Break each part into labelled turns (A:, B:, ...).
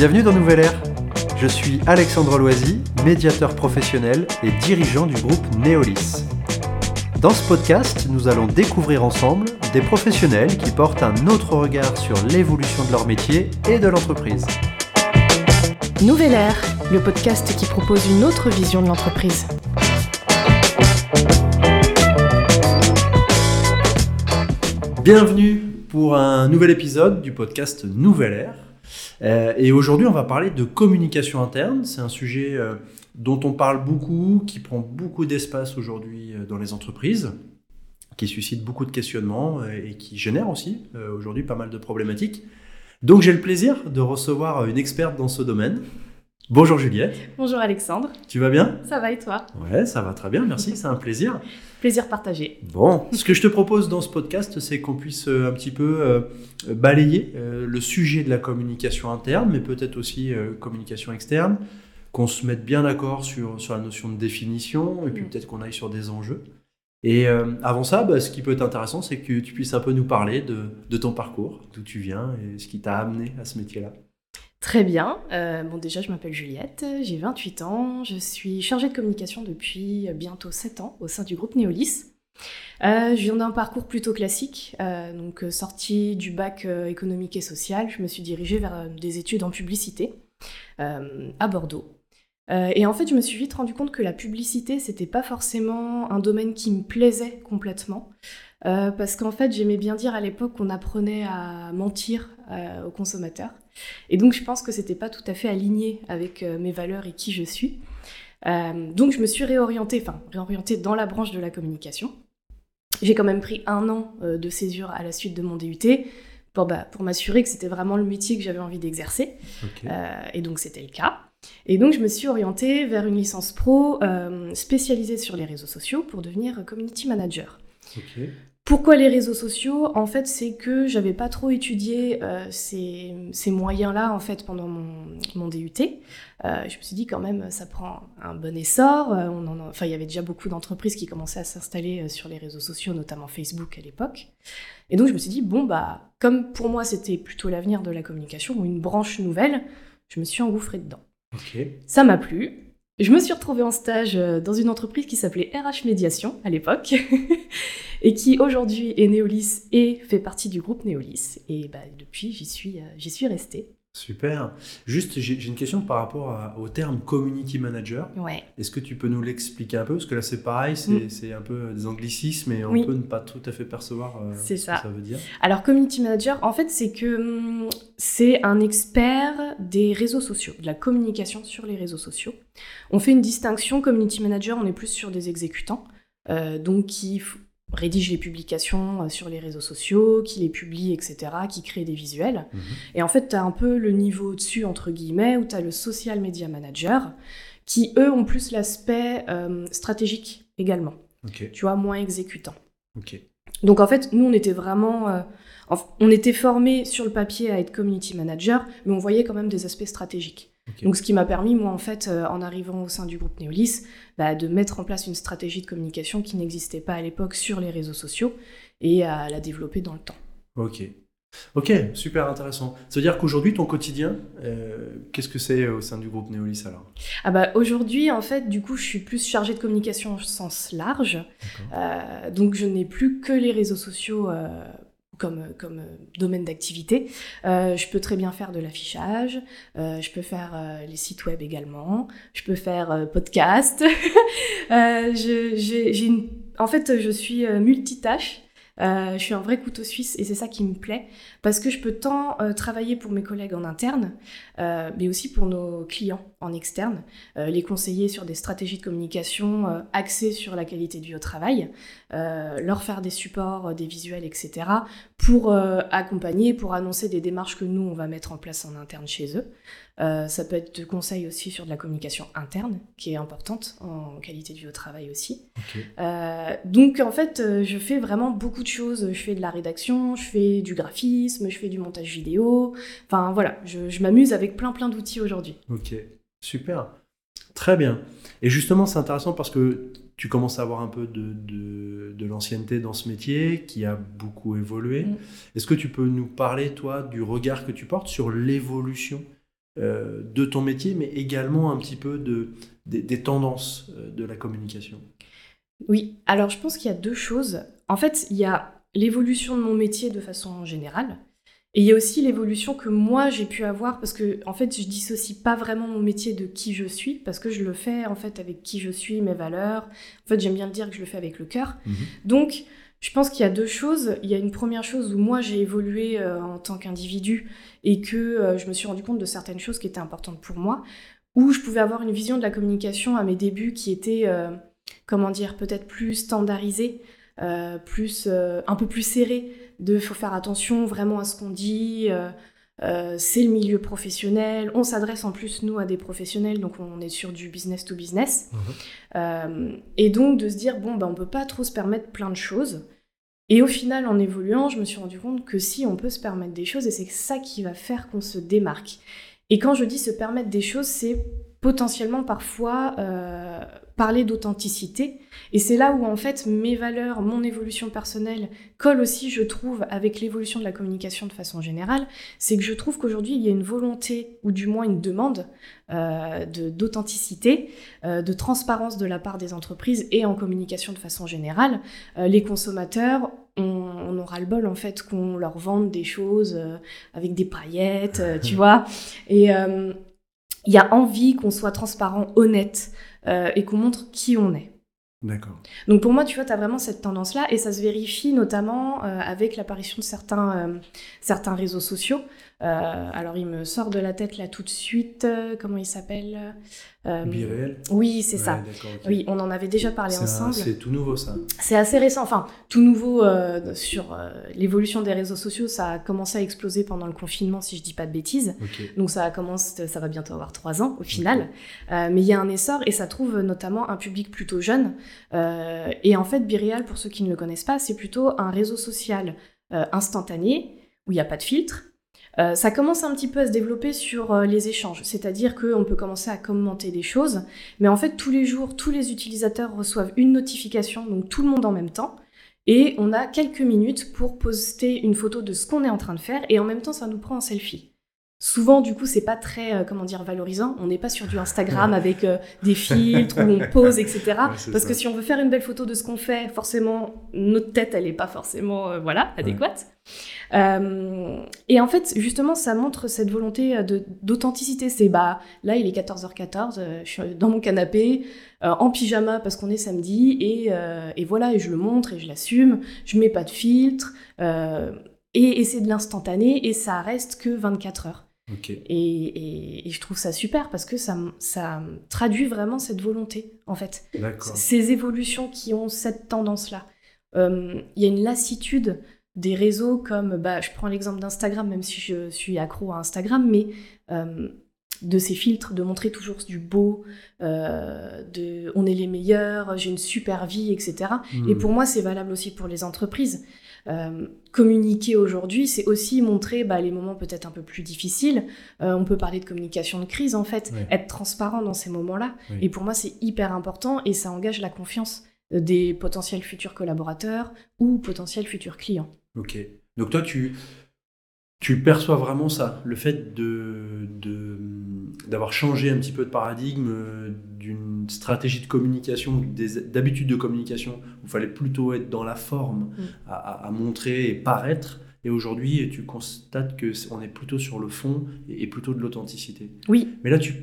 A: Bienvenue dans Nouvelle Ère. Je suis Alexandre Loisy, médiateur professionnel et dirigeant du groupe Neolis. Dans ce podcast, nous allons découvrir ensemble des professionnels qui portent un autre regard sur l'évolution de leur métier et de l'entreprise.
B: Nouvelle Ère, le podcast qui propose une autre vision de l'entreprise.
A: Bienvenue pour un nouvel épisode du podcast Nouvelle Ère. Euh, et aujourd'hui, on va parler de communication interne. C'est un sujet euh, dont on parle beaucoup, qui prend beaucoup d'espace aujourd'hui euh, dans les entreprises, qui suscite beaucoup de questionnements et qui génère aussi aujourd'hui pas mal de problématiques. Donc j'ai le plaisir de recevoir une experte dans ce domaine. Bonjour Juliette.
B: Bonjour Alexandre.
A: Tu vas bien?
B: Ça va et toi?
A: Ouais, ça va très bien, merci, c'est un plaisir.
B: Plaisir partagé.
A: Bon, ce que je te propose dans ce podcast, c'est qu'on puisse euh, un petit peu euh, balayer euh, le sujet de la communication interne, mais peut-être aussi communication externe, qu'on se mette bien d'accord sur, sur la notion de définition, et puis
B: Mm.
A: peut-être qu'on aille sur des enjeux. Et avant ça, bah, ce qui peut être intéressant, c'est que tu puisses un peu nous parler de, de ton parcours, d'où tu viens et ce qui t'a amené à ce métier-là.
B: Très bien. Euh, bon, déjà, je m'appelle Juliette, j'ai 28 ans, je suis chargée de communication depuis bientôt 7 ans au sein du groupe Neolis. Euh, je viens d'un parcours plutôt classique, euh, donc euh, sortie du bac euh, économique et social, je me suis dirigée vers euh, des études en publicité euh, à Bordeaux. Euh, et en fait, je me suis vite rendu compte que la publicité, c'était pas forcément un domaine qui me plaisait complètement. Euh, parce qu'en fait, j'aimais bien dire à l'époque qu'on apprenait à mentir euh, aux consommateurs. Et donc, je pense que c'était pas tout à fait aligné avec euh, mes valeurs et qui je suis. Donc, je me suis réorientée, enfin, réorientée dans la branche de la communication. J'ai quand même pris un an de césure à la suite de mon DUT pour, bah, pour m'assurer que c'était vraiment le métier que j'avais envie d'exercer. Et donc c'était le cas. Et donc je me suis orientée vers une licence pro spécialisée sur les réseaux sociaux pour devenir community manager. Pourquoi les réseaux sociaux? En fait, c'est que j'avais pas trop étudié euh, ces, ces moyens-là en fait pendant mon, mon DUT. Euh, je me suis dit quand même, ça prend un bon essor. Euh, on en a- enfin, il y avait déjà beaucoup d'entreprises qui commençaient à s'installer sur les réseaux sociaux, notamment Facebook à l'époque. Et donc je me suis dit bon bah, comme pour moi c'était plutôt l'avenir de la communication ou une branche nouvelle, je me suis engouffrée dedans. Ça m'a plu. Je me suis retrouvée en stage euh, dans une entreprise qui s'appelait RH Médiation à l'époque et qui aujourd'hui est Neolis et fait partie du groupe Neolis. Et bah, depuis, j'y suis, euh, j'y suis restée.
A: Super. Juste, j'ai une question par rapport à- au terme community manager.
B: Ouais.
A: Est-ce que tu peux nous l'expliquer un peu? Parce que là, c'est pareil, c'est
B: Mm.
A: un peu des anglicismes et on
B: Oui.
A: peut ne pas tout à fait percevoir euh, ce
B: ça.
A: que ça veut dire.
B: Alors, community manager, en fait, c'est que hum, c'est un expert des réseaux sociaux, de la communication sur les réseaux sociaux. On fait une distinction, community manager, on est plus sur des exécutants, euh, donc qui rédigent les publications euh, sur les réseaux sociaux, qui les publient, etc., qui créent des visuels.
A: Mhm.
B: Et en fait, tu as un peu le niveau au-dessus, entre guillemets, où tu as le social media manager, qui, eux, ont plus l'aspect euh, stratégique également, tu vois, moins exécutant. Donc en fait, nous, on était vraiment... euh, on était formés sur le papier à être community manager, mais on voyait quand même des aspects stratégiques. Donc ce qui m'a permis, moi, en fait, euh, en arrivant au sein du groupe Neolis, bah, de mettre en place une stratégie de communication qui n'existait pas à l'époque sur les réseaux sociaux et à la développer dans le temps.
A: Ok. Ok, super intéressant. Ça veut dire qu'aujourd'hui, ton quotidien, euh, qu'est-ce que c'est au sein du groupe Neolis alors?
B: Ah bah aujourd'hui, en fait, du coup, je suis plus chargée de communication au sens large. Euh, donc je n'ai plus que les réseaux sociaux euh, comme, comme euh, domaine d'activité. Euh, je peux très bien faire de l'affichage, euh, je peux faire euh, les sites web également, je peux faire euh, podcast. Euh, je- j'ai- j'ai une- En fait, je suis euh, multitâche. Euh, je suis un vrai couteau suisse et c'est ça qui me plaît parce que je peux tant euh, travailler pour mes collègues en interne, euh, mais aussi pour nos clients en externe, les conseiller sur des stratégies de communication axées sur la qualité de vie au travail, leur faire des supports, des visuels, etc., pour accompagner, pour annoncer des démarches que nous, on va mettre en place en interne chez eux. Euh, ça peut être de conseils aussi sur de la communication interne, qui est importante en qualité de vie au travail aussi. Euh, donc en fait, euh, je fais vraiment beaucoup de choses. Je fais de la rédaction, je fais du graphisme, je fais du montage vidéo. Enfin voilà, je, je m'amuse avec plein plein d'outils aujourd'hui.
A: Ok. Super. Très bien. Et justement, c'est intéressant parce que tu commences à avoir un peu de, de, de l'ancienneté dans ce métier qui a beaucoup évolué.
B: Mm.
A: Est-ce que tu peux nous parler, toi, du regard que tu portes sur l'évolution de ton métier, mais également un petit peu de, des, tendances de la communication
B: Oui, alors je pense qu'il y a deux choses. En fait, il y a l'évolution de mon métier de façon générale. Et il y a aussi l'évolution que moi j'ai pu avoir parce que en fait je dissocie pas vraiment mon métier de qui je suis parce que je le fais en fait avec qui je suis, mes valeurs. En fait j'aime bien le dire que je le fais avec le cœur. Mhm. Donc je pense qu'il y a deux choses. Il y a une première chose où moi j'ai évolué euh, en tant qu'individu et que euh, je me suis rendu compte de certaines choses qui étaient importantes pour moi, où je pouvais avoir une vision de la communication à mes débuts qui était, euh, comment dire, peut-être plus standardisée, plus, un peu plus serrée de faut faire attention vraiment à ce qu'on dit. Euh, c'est le milieu professionnel. On s'adresse en plus, nous, à des professionnels, donc on est sur du business to business. Mhm. Euh, et donc de se dire, bon, ben, on peut pas trop se permettre plein de choses. Et au final, en évoluant, je me suis rendu compte que si, on peut se permettre des choses, et c'est ça qui va faire qu'on se démarque. Et quand je dis se permettre des choses, c'est potentiellement parfois euh, parler d'authenticité. Et c'est là où en fait mes valeurs, mon évolution personnelle collent aussi, je trouve, avec l'évolution de la communication de façon générale. C'est que je trouve qu'aujourd'hui il y a une volonté, ou du moins une demande euh, d'authenticité, euh, de transparence de la part des entreprises et en communication de façon générale. Les consommateurs on, aura le bol en fait qu'on leur vende des choses avec des paillettes, tu vois. Et il y a envie qu'on soit transparent, honnête euh, et qu'on montre qui on est.
A: D'accord.
B: Donc pour moi, tu vois, tu as vraiment cette tendance-là et ça se vérifie notamment euh, avec l'apparition de certains, euh, certains réseaux sociaux. Alors il me sort de la tête là tout de suite, comment il s'appelle?
A: Euh,
B: Oui, c'est ça. Oui, on en avait déjà parlé ensemble.
A: C'est tout nouveau ça.
B: C'est assez récent, enfin tout nouveau euh, sur euh, l'évolution des réseaux sociaux. Ça a commencé à exploser pendant le confinement, si je dis pas de bêtises. Donc ça a commencé, ça va bientôt avoir trois ans au final. Euh, mais il y a un essor et ça trouve notamment un public plutôt jeune. et en fait, Bireal, pour ceux qui ne le connaissent pas, c'est plutôt un réseau social instantané où il n'y a pas de filtre euh, ça commence un petit peu à se développer sur euh, les échanges, c'est-à-dire qu'on peut commencer à commenter des choses, mais en fait tous les jours, tous les utilisateurs reçoivent une notification, donc tout le monde en même temps, et on a quelques minutes pour poster une photo de ce qu'on est en train de faire, et en même temps ça nous prend un selfie. Souvent, du coup, c'est pas très, euh, comment dire, valorisant. On n'est pas sur du Instagram avec des filtres où on pose, etc. parce que si on veut faire une belle photo de ce qu'on fait, forcément, notre tête, elle n'est pas forcément, voilà, adéquate. Euh, et en fait, justement, ça montre cette volonté euh, d'authenticité. C'est bah là, il est 14h14, euh, je suis dans mon canapé, en pyjama parce qu'on est samedi, et, et, voilà, et je le montre et je l'assume. Je mets pas de filtre, et, et c'est de l'instantané, et ça reste que 24 heures. Et, et, je trouve ça super parce que ça, ça traduit vraiment cette volonté, en fait. Ces évolutions qui ont cette tendance-là. Il y a une lassitude des réseaux comme, bah, je prends l'exemple d'Instagram, même si je suis accro à Instagram, mais euh, de ces filtres, de montrer toujours du beau, euh, de on est les meilleurs, j'ai une super vie, etc. Et hmm. pour moi, c'est valable aussi pour les entreprises. Euh, communiquer aujourd'hui, c'est aussi montrer bah, les moments peut-être un peu plus difficiles. on peut parler de communication de crise, en fait, être transparent dans ces moments-là. Et pour moi, c'est hyper important et ça engage la confiance des potentiels futurs collaborateurs ou potentiels futurs clients.
A: Ok. Donc toi, tu, tu perçois vraiment ça, le fait de, d'avoir changé un petit peu de paradigme, euh, d'une stratégie de communication, d'habitude de communication, où il fallait plutôt être dans la forme, mm. à, montrer et paraître. Et aujourd'hui, tu constates que on est plutôt sur le fond et, plutôt de l'authenticité.
B: Oui.
A: Mais là, tu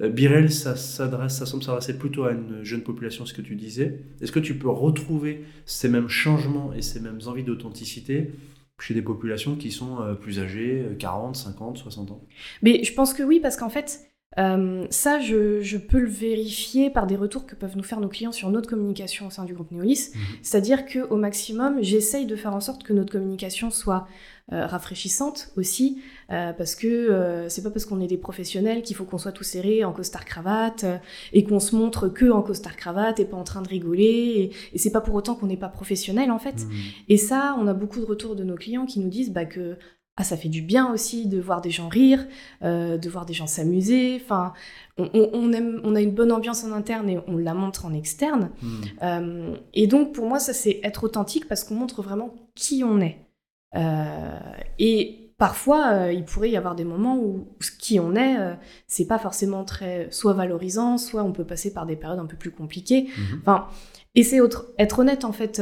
A: euh, Birel, ça s'adresse, ça semble s'adresser plutôt à une jeune population, ce que tu disais. Est-ce que tu peux retrouver ces mêmes changements et ces mêmes envies d'authenticité chez des populations qui sont euh, plus âgées, 40, 50, 60 ans
B: Mais je pense que oui, parce qu'en fait, euh, ça, je, peux le vérifier par des retours que peuvent nous faire nos clients sur notre communication au sein du groupe Neolis. Mhm. C'est-à-dire qu'au maximum, j'essaye de faire en sorte que notre communication soit euh, rafraîchissante aussi, euh, parce que euh, c'est pas parce qu'on est des professionnels qu'il faut qu'on soit tous serrés en costard cravate et qu'on se montre que en costard cravate et pas en train de rigoler. Et, c'est pas pour autant qu'on n'est pas professionnel en fait. Mmh. Et ça, on a beaucoup de retours de nos clients qui nous disent bah, que ah, ça fait du bien aussi de voir des gens rire, de voir des gens s'amuser. Enfin, on, aime, on a une bonne ambiance en interne et on la montre en externe. Mmh. et donc, pour moi, ça, c'est être authentique parce qu'on montre vraiment qui on est. Euh, et parfois, il pourrait y avoir des moments où, ce qui on est, c'est pas forcément très soit valorisant, soit on peut passer par des périodes un peu plus compliquées. Mhm. Enfin, et c'est être honnête en fait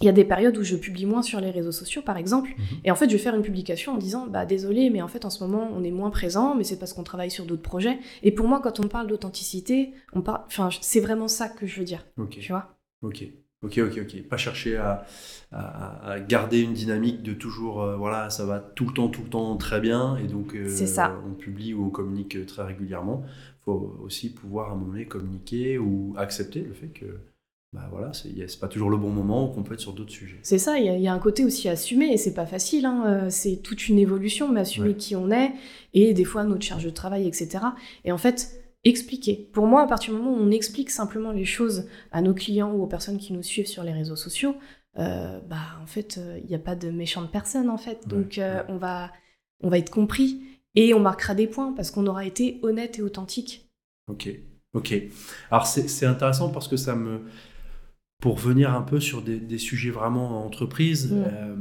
B: il y a des périodes où je publie moins sur les réseaux sociaux, par exemple, mhm. et en fait, je vais faire une publication en disant, bah désolé, mais en fait, en ce moment, on est moins présent, mais c'est parce qu'on travaille sur d'autres projets. Et pour moi, quand on parle d'authenticité, on parle, enfin, c'est vraiment ça que je veux dire. Tu vois
A: Ok. Ok, ok, ok. Pas chercher à, à, garder une dynamique de toujours, euh, voilà, ça va tout le temps, tout le temps très bien, et donc euh,
B: ça.
A: on publie ou on communique très régulièrement. Il faut aussi pouvoir à un moment donné communiquer ou accepter le fait que bah voilà, c'est pas toujours le bon moment ou qu'on peut être sur d'autres sujets.
B: C'est ça, il y, a un côté aussi assumé, et c'est pas facile, hein, euh, c'est toute une évolution, mais assumer qui on est, et des fois notre charge de travail, etc. Et en fait, expliquer. Pour moi, à partir du moment où on explique simplement les choses à nos clients ou aux personnes qui nous suivent sur les réseaux sociaux, euh, bah en fait, euh, il n'y a pas de méchante personne, en fait. Donc on, va, on va être compris, et on marquera des points, parce qu'on aura été honnête et authentique.
A: Ok, ok. Alors c'est intéressant parce que ça me pour venir un peu sur des, sujets vraiment entreprise, euh,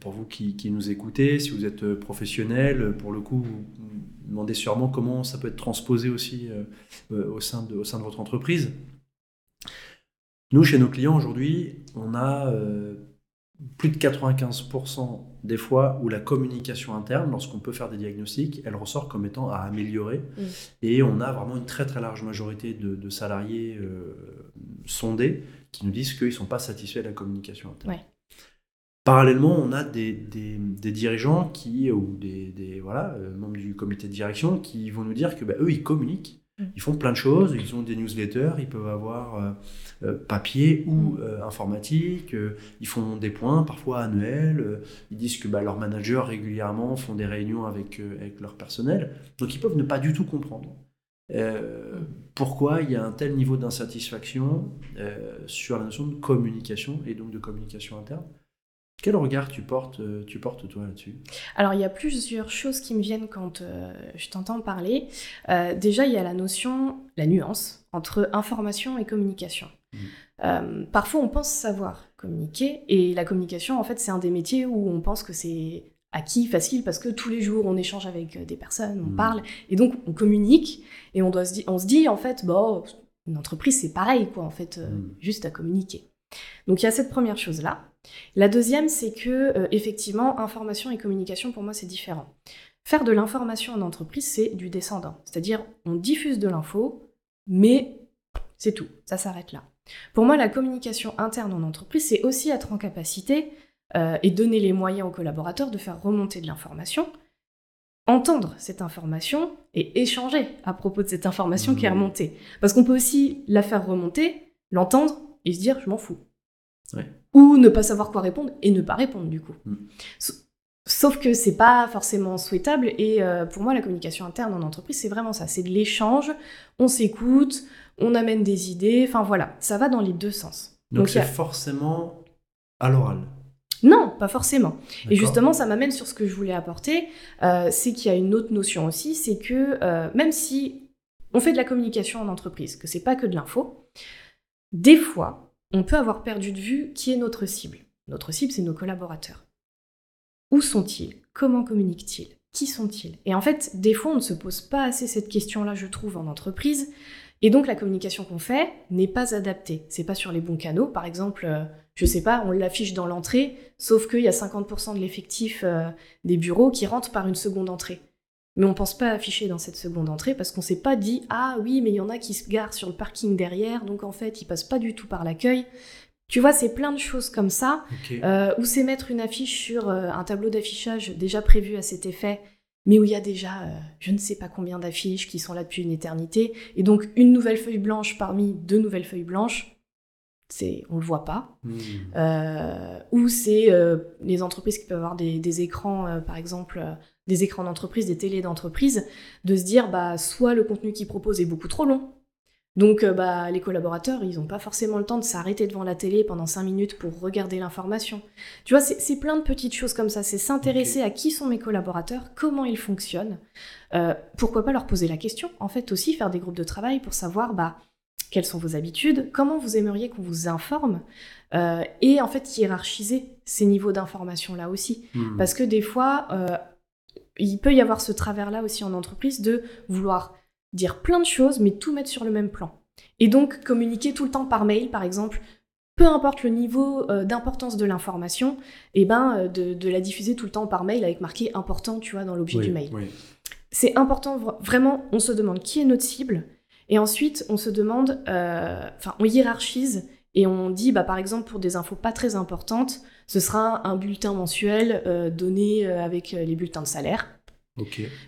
A: pour vous qui, nous écoutez, si vous êtes euh, professionnel, pour le coup, vous demandez sûrement comment ça peut être transposé aussi euh, au, sein de, au sein de votre entreprise. Nous, chez nos clients aujourd'hui, on a plus de 95% des fois où la communication interne, lorsqu'on peut faire des diagnostics, elle ressort comme étant à améliorer. Mm. Et on a vraiment une très très large majorité de, salariés sondés qui nous disent qu'ils ne sont pas satisfaits de la communication interne. Parallèlement, on a des, des, dirigeants qui, ou des, voilà, euh, membres du comité de direction qui vont nous dire que bah, eux, ils communiquent, mm. ils font plein de choses, ils ont des newsletters, ils peuvent avoir euh, euh, papier ou mm. informatique, ils font des points, parfois annuels, ils disent que bah, leurs managers régulièrement font des réunions avec, avec leur personnel, donc ils peuvent ne pas du tout comprendre. Euh, pourquoi il y a un tel niveau d'insatisfaction euh, sur la notion de communication et donc de communication interne quel regard tu portes, euh, tu portes toi là-dessus?
B: Alors il y a plusieurs choses qui me viennent quand je t'entends parler. déjà il y a la notion, la nuance entre information et communication. Mmh. parfois on pense savoir communiquer et la communication en fait c'est un des métiers où on pense que c'est acquis, facile, parce que tous les jours on échange avec euh, des personnes, on mm. parle, et donc on communique, et on, doit se, on se dit en fait, bon, une entreprise c'est pareil, quoi, en fait, euh, mm. juste à communiquer. Donc il y a cette première chose-là. La deuxième, c'est que, euh, effectivement, information et communication, pour moi, c'est différent. Faire de l'information en entreprise, c'est du descendant. C'est-à-dire, on diffuse de l'info, mais c'est tout, ça s'arrête là. Pour moi, la communication interne en entreprise, c'est aussi être en capacité euh, et donner les moyens aux collaborateurs de faire remonter de l'information, entendre cette information et échanger à propos de cette information qui est mmh. remontée. Parce qu'on peut aussi la faire remonter, l'entendre et se dire je m'en fous. Ou ne pas savoir quoi répondre et ne pas répondre du coup. Mmh. Sauf que c'est pas forcément souhaitable et euh, pour moi la communication interne en entreprise c'est vraiment ça, c'est de l'échange, on s'écoute, on amène des idées, enfin voilà, ça va dans les deux sens.
A: Donc c'est forcément à l'oral.
B: Non, pas forcément. Et justement, ça m'amène sur ce que je voulais apporter, euh, c'est qu'il y a une autre notion aussi, c'est que euh, même si on fait de la communication en entreprise, que c'est pas que de l'info, des fois, on peut avoir perdu de vue qui est notre cible. Notre cible, c'est nos collaborateurs. Où sont-ils? Comment communiquent-ils? Qui sont-ils? Et en fait, des fois, on ne se pose pas assez cette question-là, je trouve, en entreprise. Et donc, la communication qu'on fait n'est pas adaptée. C'est pas sur les bons canaux. Par exemple, euh, je sais pas, on l'affiche dans l'entrée, sauf qu'il y a 50% de l'effectif euh, des bureaux qui rentrent par une seconde entrée. Mais on pense pas afficher dans cette seconde entrée parce qu'on s'est pas dit ah oui mais il y en a qui se garent sur le parking derrière donc en fait ils passent pas du tout par l'accueil. Tu vois, c'est plein de choses comme ça. Euh, ou c'est mettre une affiche sur euh, un tableau d'affichage déjà prévu à cet effet, mais où il y a déjà je ne sais pas combien d'affiches qui sont là depuis une éternité. Et donc une nouvelle feuille blanche parmi deux nouvelles feuilles blanches, c'est on le voit pas. Hmm. Euh, ou c'est euh, les entreprises qui peuvent avoir des, écrans, euh, par exemple, des écrans d'entreprise, des télés d'entreprise, de se dire bah soit le contenu qu'ils proposent est beaucoup trop long. Donc bah, les collaborateurs, ils n'ont pas forcément le temps de s'arrêter devant la télé pendant 5 minutes pour regarder l'information. Tu vois, c'est plein de petites choses comme ça. C'est s'intéresser à qui sont mes collaborateurs, comment ils fonctionnent. pourquoi pas leur poser la question En fait aussi, faire des groupes de travail pour savoir bah, quelles sont vos habitudes, comment vous aimeriez qu'on vous informe, euh, et en fait hiérarchiser ces niveaux d'information là aussi.
A: Hmm.
B: Parce que des fois, euh, il peut y avoir ce travers-là aussi en entreprise de vouloir dire plein de choses, mais tout mettre sur le même plan. Et donc communiquer tout le temps par mail, par exemple, peu importe le niveau euh, d'importance de l'information, et ben euh, de, de la diffuser tout le temps par mail avec marqué important, tu vois, dans l'objet
A: Oui,
B: du mail.
A: oui.
B: C'est important, vra- vraiment, on se demande qui est notre cible, et ensuite on se demande, euh, enfin, on hiérarchise et on dit, bah, par exemple, pour des infos pas très importantes, ce sera un bulletin mensuel euh, donné euh, avec les bulletins de salaire.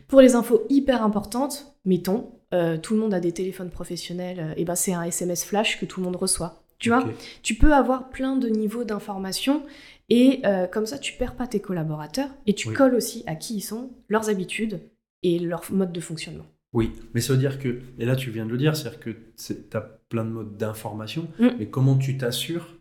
B: Pour les infos hyper importantes, mettons, euh, tout le monde a des téléphones professionnels, et ben c'est un SMS flash que tout le monde reçoit. Tu vois, tu peux avoir plein de niveaux d'information et comme ça, tu perds pas tes collaborateurs et tu
A: Oui.
B: colles aussi à qui ils sont, leurs habitudes et leur mode de fonctionnement.
A: Oui, mais ça veut dire que, et là tu viens de le dire, c'est-à-dire que tu as plein de modes d'information,
B: Mm.
A: mais comment tu t'assures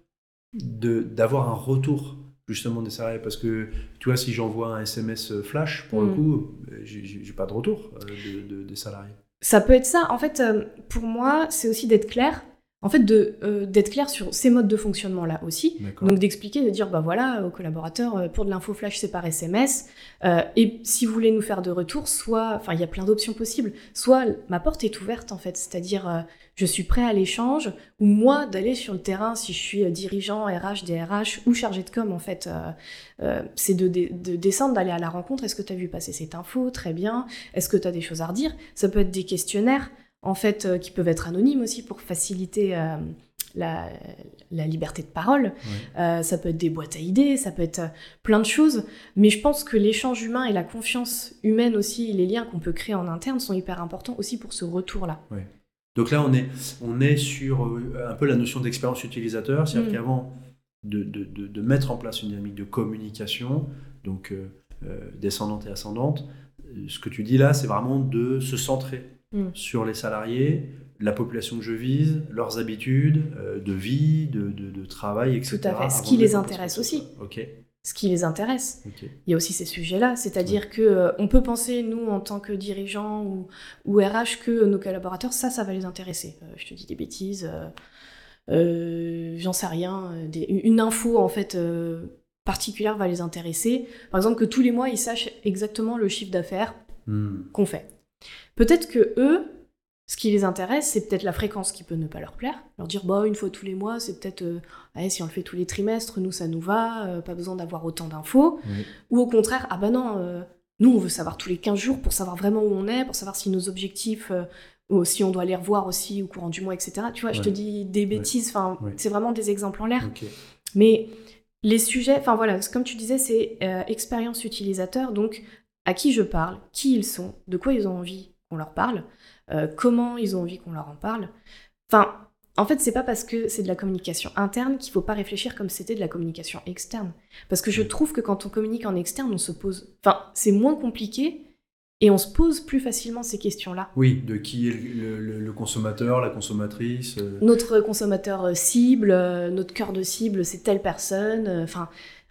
A: de- d'avoir un retour justement des salariés? Parce que tu vois, si j'envoie un SMS flash, pour le
B: Mm.
A: coup, euh, j'ai- pas de retour euh, de- de- des salariés.
B: Ça peut être ça. En fait, euh, pour moi, c'est aussi d'être clair. En fait, euh, d'être clair sur ces modes de fonctionnement là aussi. Donc d'expliquer, de dire, bah voilà, aux collaborateurs, euh, pour de l'info flash, c'est par SMS. Euh, et si vous voulez nous faire de retour, soit, enfin, il y a plein d'options possibles. Soit ma porte est ouverte, en fait. C'est-à-dire, euh, je suis prêt à l'échange, ou moi, d'aller sur le terrain, si je suis euh, dirigeant, RH, DRH, ou chargé de com, en fait. euh, euh, c'est de, de- de descendre, d'aller à la rencontre. Est-ce que tu as vu passer cette info? Très bien. Est-ce que tu as des choses à redire? Ça peut être des questionnaires, en fait, euh, qui peuvent être anonymes aussi pour faciliter euh, la, la liberté de parole. Euh, ça peut être des boîtes à idées, ça peut être plein de choses. Mais je pense que l'échange humain et la confiance humaine aussi, les liens qu'on peut créer en interne sont hyper importants aussi pour ce retour-là.
A: Donc là, on est, on est sur un peu la notion d'expérience utilisateur, c'est-à-dire
B: Mm.
A: qu'avant de, de- de- de mettre en place une dynamique de communication, donc descendante et ascendante, ce que tu dis là, c'est vraiment de se centrer
B: Mm.
A: sur les salariés, la population que je vise, leurs habitudes euh, de vie, de, de- de travail, etc.
B: Tout à fait. Ce qui les intéresse aussi.
A: Ok,
B: Ce qui les intéresse. Il y a aussi ces sujets-là, c'est-à-dire que euh, on peut penser, nous, en tant que dirigeants ou, ou RH, que nos collaborateurs, ça, ça va les intéresser. Euh, je te dis des bêtises, j'en sais rien, des- une info, en fait, particulière va les intéresser. Par exemple, que tous les mois, ils sachent exactement le chiffre d'affaires
A: Hmm.
B: qu'on fait. Peut-être que eux, ce qui les intéresse, c'est peut-être la fréquence qui peut ne pas leur plaire. Leur dire, bah, une fois tous les mois, c'est peut-être, euh, ouais, si on le fait tous les trimestres, nous, ça nous va, euh, pas besoin d'avoir autant d'infos.
A: Oui.
B: Ou au contraire, ah bah non, euh, nous, on veut savoir tous les 15 jours pour savoir vraiment où on est, pour savoir si nos objectifs, ou si on doit les revoir aussi au courant du mois, etc. Tu vois, je te dis des bêtises, enfin,
A: Ouais.
B: c'est vraiment des exemples en l'air. Mais les sujets, enfin voilà, comme tu disais, c'est expérience utilisateur, donc à qui je parle, qui ils sont, de quoi ils ont envie qu'on leur parle, euh, comment ils ont envie qu'on leur en parle. Enfin, en fait, c'est pas parce que c'est de la communication interne qu'il faut pas réfléchir comme c'était de la communication externe. Parce que je
A: Oui.
B: trouve que quand on communique en externe, on se pose. Enfin, c'est moins compliqué et on se pose plus facilement ces questions-là.
A: Oui, de qui est le, le- le consommateur, la consommatrice. euh,
B: notre consommateur euh, cible, notre cœur de cible, c'est telle personne. Enfin,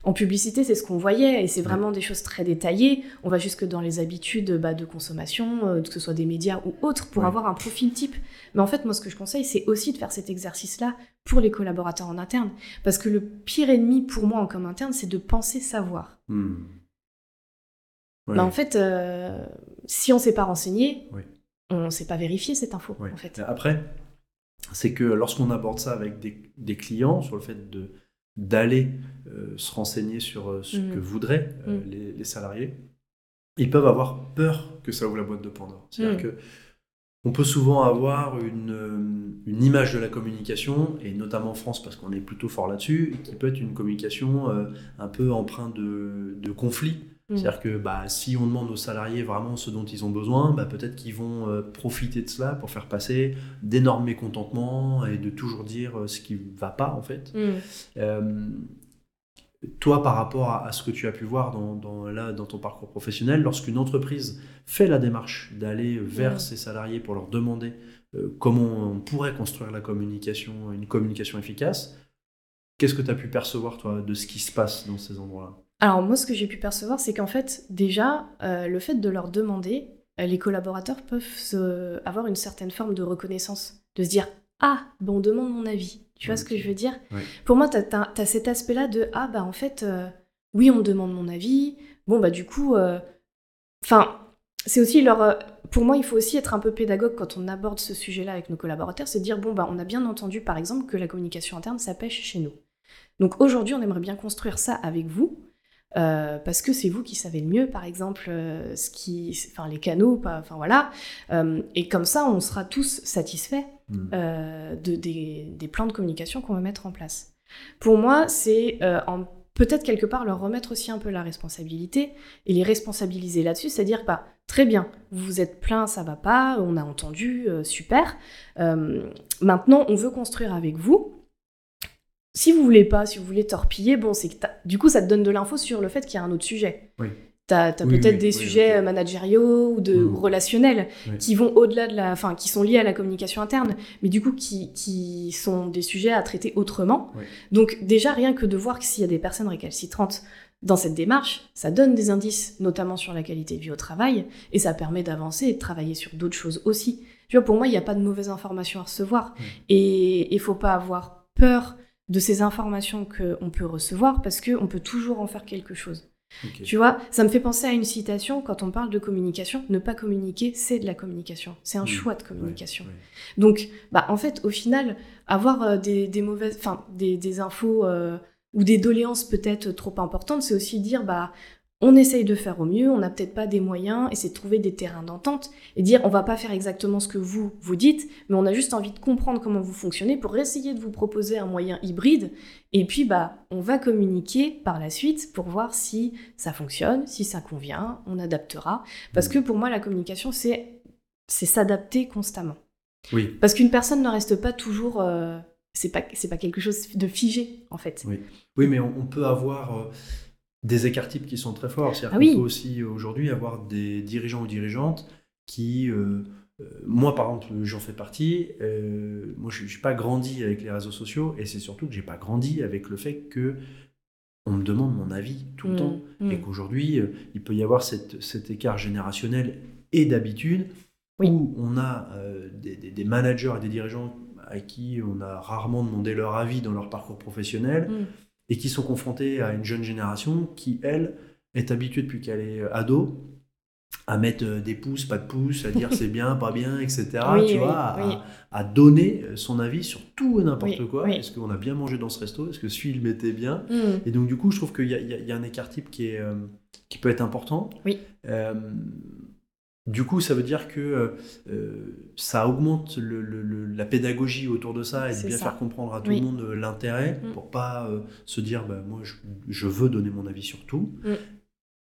B: en publicité, c'est ce qu'on voyait, et c'est vraiment des choses très détaillées. On va jusque dans les habitudes bah, de consommation, euh, que ce soit des médias ou autres, pour
A: Ouais.
B: avoir un profil type. Mais en fait, moi, ce que je conseille, c'est aussi de faire cet exercice-là pour les collaborateurs en interne. Parce que le pire ennemi pour moi en com interne, c'est de penser savoir.
A: Ouais.
B: Bah, en fait, euh, si on ne s'est pas renseigné, on ne sait pas vérifier cette info. En fait.
A: Après, c'est que lorsqu'on aborde ça avec des, des clients, sur le fait de d'aller euh, se renseigner sur euh, ce
B: Mhm.
A: que voudraient euh,
B: Mhm.
A: les, les salariés, ils peuvent avoir peur que ça ouvre la boîte de Pandore. C'est-à-dire
B: Mhm.
A: que on peut souvent avoir une, une image de la communication, et notamment en France parce qu'on est plutôt fort là-dessus, qui peut être une communication euh, un peu empreinte de, de conflit.
B: Mm.
A: C'est-à-dire que bah, si on demande aux salariés vraiment ce dont ils ont besoin, bah, peut-être qu'ils vont euh, profiter de cela pour faire passer d'énormes mécontentements et de toujours dire euh, ce qui ne va pas en fait.
B: Mm.
A: Euh, toi, par rapport à, à ce que tu as pu voir dans, dans- là, dans ton parcours professionnel, lorsqu'une entreprise fait la démarche d'aller vers
B: Ouais.
A: ses salariés pour leur demander comment on pourrait construire la communication, une communication efficace, qu'est-ce que tu as pu percevoir, toi, de ce qui se passe dans ces endroits-là?
B: Alors moi, ce que j'ai pu percevoir, c'est qu'en fait, déjà, euh, le fait de leur demander, euh, les collaborateurs peuvent se- avoir une certaine forme de reconnaissance, de se dire Ah, ben on demande mon avis. Tu vois ce que je veux dire? Pour moi, tu as, cet aspect-là de Ah, bah en fait, euh, oui, on me demande mon avis. Bon, bah du coup, enfin, c'est aussi leur. pour moi, il faut aussi être un peu pédagogue quand on aborde ce sujet-là avec nos collaborateurs, c'est de dire Bon, bah on a bien entendu, par exemple, que la communication interne, ça pêche chez nous. Donc aujourd'hui, on aimerait bien construire ça avec vous. Euh, parce que c'est vous qui savez le mieux, par exemple, euh, ce qui, enfin les canaux, pas- enfin voilà, Euh, et comme ça, on sera tous satisfaits
A: Mm.
B: de, des, des plans de communication qu'on va mettre en place. Pour moi, c'est peut-être quelque part leur remettre aussi un peu la responsabilité et les responsabiliser là-dessus, c'est-à-dire bah, très bien, vous vous êtes plaint, ça va pas, on a entendu, super. Maintenant, on veut construire avec vous. Si vous voulez pas, si vous voulez torpiller, bon, c'est que du coup, ça te donne de l'info sur le fait qu'il y a un autre sujet.
A: Oui.
B: T'as as
A: Oui,
B: peut-être
A: oui,
B: des
A: oui,
B: sujets managériaux ou de relationnels qui vont au-delà de la, enfin, qui sont liés à la communication interne, mais du coup qui, qui sont des sujets à traiter autrement. Donc déjà rien que de voir que s'il y a des personnes récalcitrantes dans cette démarche, ça donne des indices, notamment sur la qualité de vie au travail, et ça permet d'avancer et de travailler sur d'autres choses aussi. Tu vois, pour moi, il n'y a pas de mauvaises informations à recevoir, et il faut pas avoir peur de ces informations qu'on peut recevoir parce qu'on peut toujours en faire quelque chose. Tu vois, ça me fait penser à une citation quand on parle de communication. Ne pas communiquer, c'est de la communication. C'est un
A: Mm.
B: choix de communication.
A: ouais.
B: Donc, bah, en fait, au final, avoir euh, des, des mauvaises, enfin, des, des infos euh, ou des doléances peut-être trop importantes, c'est aussi dire, bah, on essaye de faire au mieux, on n'a peut-être pas des moyens, et c'est de trouver des terrains d'entente et dire, on va pas faire exactement ce que vous vous dites, mais on a juste envie de comprendre comment vous fonctionnez pour essayer de vous proposer un moyen hybride. Et puis, bah, on va communiquer par la suite pour voir si ça fonctionne, si ça convient, on adaptera. Parce que pour moi, la communication, c'est c'est s'adapter constamment.
A: Oui.
B: Parce qu'une personne ne reste pas toujours. euh, c'est pas, c'est pas quelque chose de figé, en fait.
A: Oui. Oui, mais on, on peut avoir euh, des écarts types qui sont très forts. C'est-à-dire
B: Ah
A: qu'on
B: oui.
A: peut aussi aujourd'hui avoir des dirigeants ou dirigeantes qui, euh, euh, moi par exemple, j'en fais partie. euh, moi, je n'ai pas grandi avec les réseaux sociaux et c'est surtout que j'ai pas grandi avec le fait que on me demande mon avis tout le
B: Mm,
A: temps
B: mm.
A: et qu'aujourd'hui, il peut y avoir cette- cet écart générationnel et d'habitude
B: Oui.
A: où on a euh, des, des- des managers et des dirigeants à qui on a rarement demandé leur avis dans leur parcours professionnel
B: Mm.
A: Et qui sont confrontés à une jeune génération qui, elle, est habituée depuis qu'elle est euh, ado à mettre euh, des pouces, pas de pouces, à dire c'est bien, pas bien, etc.
B: Oui,
A: tu
B: oui,
A: vois, à,
B: oui.
A: à donner euh, son avis sur tout et n'importe quoi. Est-ce qu'on a bien mangé dans ce resto? Est-ce que ce film était bien?
B: Mm.
A: et donc, du coup, je trouve qu'il y, a- il y a- il y a un écart type qui, est, euh, qui peut être important.
B: Oui.
A: Euh, du coup, ça veut dire que euh, euh, ça augmente le- le- le- la pédagogie autour de ça et de bien
B: ça.
A: faire comprendre à tout
B: Oui.
A: le monde euh, l'intérêt
B: Mm.
A: pour pas euh, se dire bah, moi je, je veux donner mon avis sur tout.
B: Mm.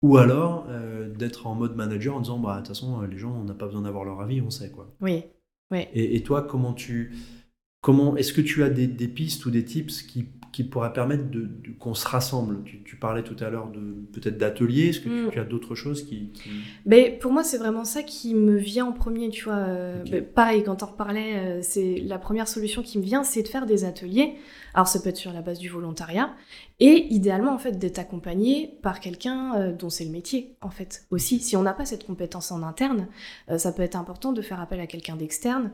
A: Ou alors euh, d'être en mode manager en disant bah de toute façon les gens on n'a pas besoin d'avoir leur avis, on sait quoi.
B: Oui.
A: Et, et toi, comment tu, comment, est-ce que tu as des, des pistes ou des tips qui, qui pourraient permettre de, de- qu'on se rassemble tu, tu parlais tout à l'heure de peut-être d'ateliers. Est-ce que tu-
B: Mm.
A: tu, as d'autres choses qui, qui-
B: Mais pour moi, c'est vraiment ça qui me vient en premier, tu vois. euh, mais pareil, quand on reparlait, euh, c'est la première solution qui me vient, c'est de faire des ateliers. Alors, ça peut être sur la base du volontariat, et idéalement, en fait, d'être accompagné par quelqu'un euh, dont c'est le métier, en fait, aussi. Si on n'a pas cette compétence en interne, euh, ça peut être important de faire appel à quelqu'un d'externe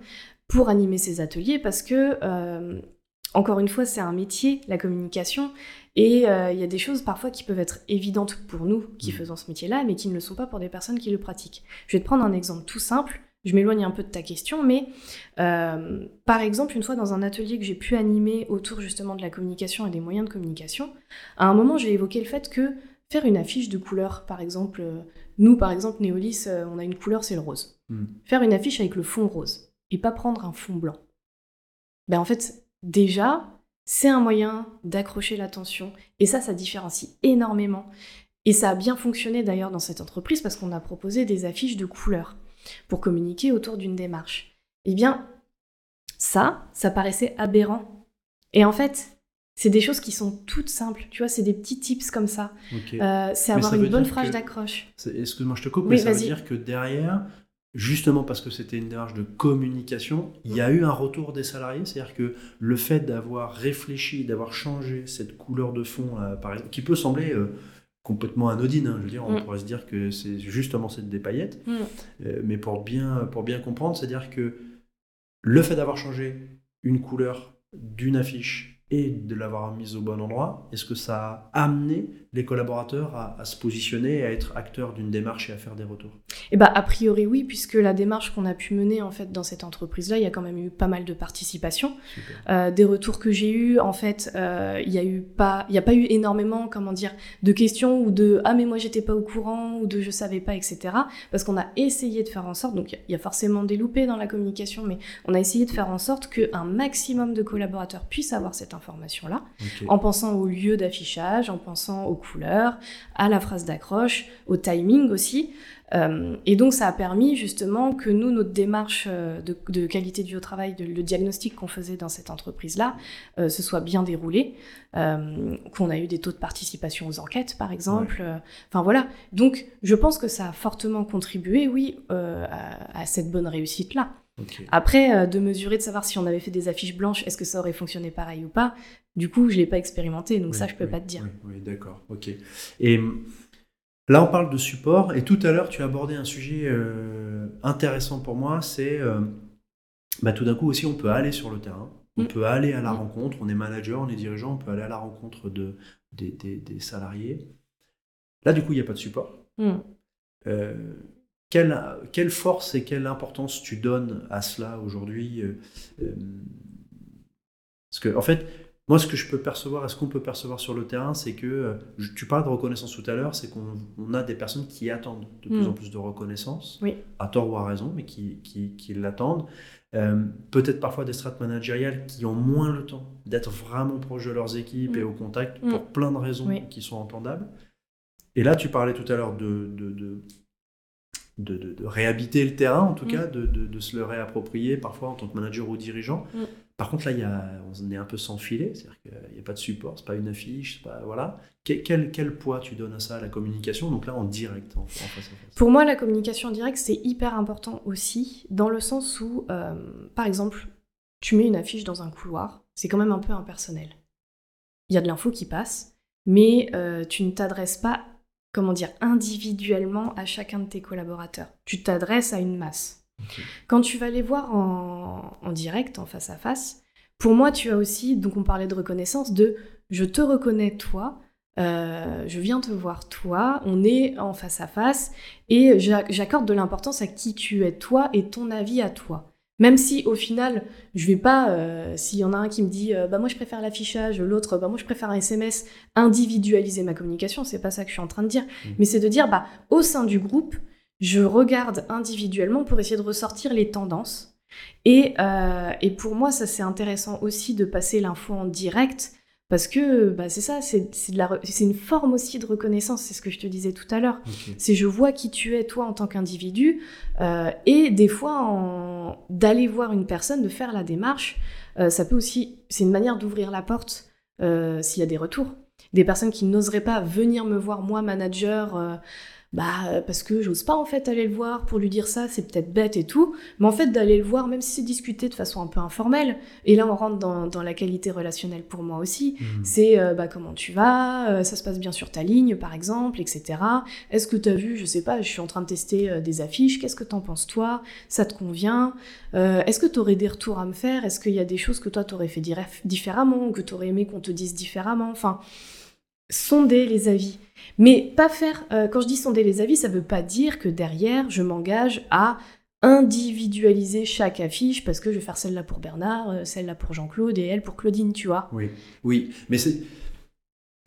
B: pour animer ces ateliers, parce que, encore une fois, c'est un métier, la communication, et euh, il y a des choses parfois qui peuvent être évidentes pour nous qui
A: Mhm.
B: faisons ce métier-là, mais qui ne le sont pas pour des personnes qui le pratiquent. Je vais te prendre un exemple tout simple. Je m'éloigne un peu de ta question, mais euh, par exemple, une fois dans un atelier que j'ai pu animer autour justement de la communication et des moyens de communication, à un moment j'ai évoqué le fait que faire une affiche de couleur, par exemple, euh, nous par exemple, Néolis, on a une couleur, c'est le rose.
A: Hmm.
B: Faire une affiche avec le fond rose et pas prendre un fond blanc. Ben en fait, déjà, c'est un moyen d'accrocher l'attention et ça, ça différencie énormément. Et ça a bien fonctionné d'ailleurs dans cette entreprise parce qu'on a proposé des affiches de couleurs pour communiquer autour d'une démarche. Eh bien, ça, ça paraissait aberrant. Et en fait, c'est des choses qui sont toutes simples. Tu vois, c'est des petits tips comme ça. Euh, c'est avoir une bonne phrase
A: que-
B: d'accroche.
A: Excuse-moi, je te coupe,
B: Oui,
A: mais ça veut dire que derrière, justement parce que c'était une démarche de communication, il y a eu un retour des salariés. C'est-à-dire que le fait d'avoir réfléchi, d'avoir changé cette couleur de fond, par exemple, qui peut sembler euh, complètement anodine, hein, je veux dire, on
B: Mm.
A: pourrait se dire que c'est justement cette des paillettes,
B: Mm.
A: Euh, mais pour bien, pour bien comprendre, c'est-à-dire que le fait d'avoir changé une couleur d'une affiche et de l'avoir mise au bon endroit Est-ce que ça a amené les collaborateurs à, se positionner, à être acteurs d'une démarche et à faire des retours
B: Eh bah, a priori oui, puisque la démarche qu'on a pu mener en fait dans cette entreprise-là, il y a quand même eu pas mal de participation. Euh, des retours que j'ai eus, en fait, euh, il y a eu pas, il y a pas eu énormément, comment dire, de questions ou de ah mais moi j'étais pas au courant ou de je savais pas, etc. Parce qu'on a essayé de faire en sorte, donc il y a forcément des loupés dans la communication, mais on a essayé de faire en sorte qu'un maximum de collaborateurs puissent avoir cette information-là, en pensant au lieu d'affichage, en pensant aux couleurs, à la phrase d'accroche, au timing aussi. Euh, et donc ça a permis justement que nous, notre démarche euh, de, qualité du travail, le diagnostic qu'on faisait dans cette entreprise-là, euh, se soit bien déroulé, qu'on a eu des taux de participation aux enquêtes par exemple. Enfin voilà, donc je pense que ça a fortement contribué, oui, à, cette bonne réussite-là. Après, de mesurer, de savoir si on avait fait des affiches blanches, est-ce que ça aurait fonctionné pareil ou pas, du coup, je ne l'ai pas expérimenté, donc ça, je ne peux pas te dire.
A: Oui, d'accord, ok. Et là, on parle de support, et tout à l'heure, tu as abordé un sujet euh, intéressant pour moi, c'est euh, bah, tout d'un coup aussi, on peut aller sur le terrain, on mm. peut aller à la mm. rencontre, on est manager, on est dirigeant, on peut aller à la rencontre de, des, salariés. Là, du coup, il n'y a pas de support. Mm. Euh, quelle, quelle, force et quelle importance tu donnes à cela aujourd'hui Parce que, en fait, moi, ce que je peux percevoir, et ce qu'on peut percevoir sur le terrain, c'est que, euh, tu parles de reconnaissance tout à l'heure, c'est qu'on a des personnes qui attendent de plus en mm. plus de reconnaissance, à tort ou à raison, mais qui, qui, l'attendent. Euh, peut-être parfois des strates managériales qui ont moins le temps d'être vraiment proches de leurs équipes et mm. au contact pour mm. plein de raisons qui sont entendables. Et là, tu parlais tout à l'heure de, de, de de, réhabiter le terrain, en tout cas, de, se le réapproprier parfois en tant que manager ou dirigeant. Par contre, là, y a, on est un peu sans filet, c'est-à-dire qu'il n'y a pas de support, c'est pas une affiche, pas, voilà. Quel, quel, poids tu donnes à ça, à la communication? Donc là, en direct, en, face à face.
B: Pour moi, la communication en direct, c'est hyper important aussi, dans le sens où, euh, par exemple, tu mets une affiche dans un couloir, c'est quand même un peu impersonnel. Il y a de l'info qui passe, mais euh, tu ne t'adresses pas, comment dire, individuellement à chacun de tes collaborateurs. Tu t'adresses à une masse. Quand tu vas les voir en, direct, en face à face, pour moi, tu as aussi, donc on parlait de reconnaissance, de je te reconnais toi, euh, je viens te voir toi, on est en face à face, et j'accorde de l'importance à qui tu es toi et ton avis à toi. Même si au final, je vais pas, euh, s'il y en a un qui me dit, euh, bah moi je préfère l'affichage, l'autre, bah moi je préfère un SMS, individualiser ma communication, c'est pas ça que je suis en train de dire, mmh. mais c'est de dire, bah au sein du groupe, je regarde individuellement pour essayer de ressortir les tendances. Et, euh, et pour moi, ça c'est intéressant aussi de passer l'info en direct parce que bah, c'est ça, c'est une forme aussi de reconnaissance, c'est ce que je te disais tout à l'heure. C'est je vois qui tu es toi en tant qu'individu euh, et des fois d'aller voir une personne, de faire la démarche, euh, ça peut aussi, c'est une manière d'ouvrir la porte s'il y a des retours. Des personnes qui n'oseraient pas venir me voir, moi, manager, bah euh, parce que j'ose pas en fait aller le voir pour lui dire ça, c'est peut-être bête et tout, mais en fait d'aller le voir, même si c'est discuté de façon un peu informelle, et là on rentre dans, dans la qualité relationnelle pour moi aussi, mmh. c'est euh, bah comment tu vas, euh, ça se passe bien sur ta ligne par exemple, etc. Est-ce que tu as vu, je sais pas, je suis en train de tester des affiches, qu'est-ce que t'en penses toi, ça te convient, est-ce que tu aurais des retours à me faire, est-ce qu'il y a des choses que toi t'aurais fait différemment, ou que t'aurais aimé qu'on te dise différemment, enfin sonder les avis. Mais pas faire, euh, quand je dis sonder les avis, ça veut pas dire que derrière, je m'engage à individualiser chaque affiche parce que je vais faire celle-là pour Bernard, euh, celle-là pour Jean-Claude et elle pour Claudine, tu vois.
A: Oui, oui, mais c'est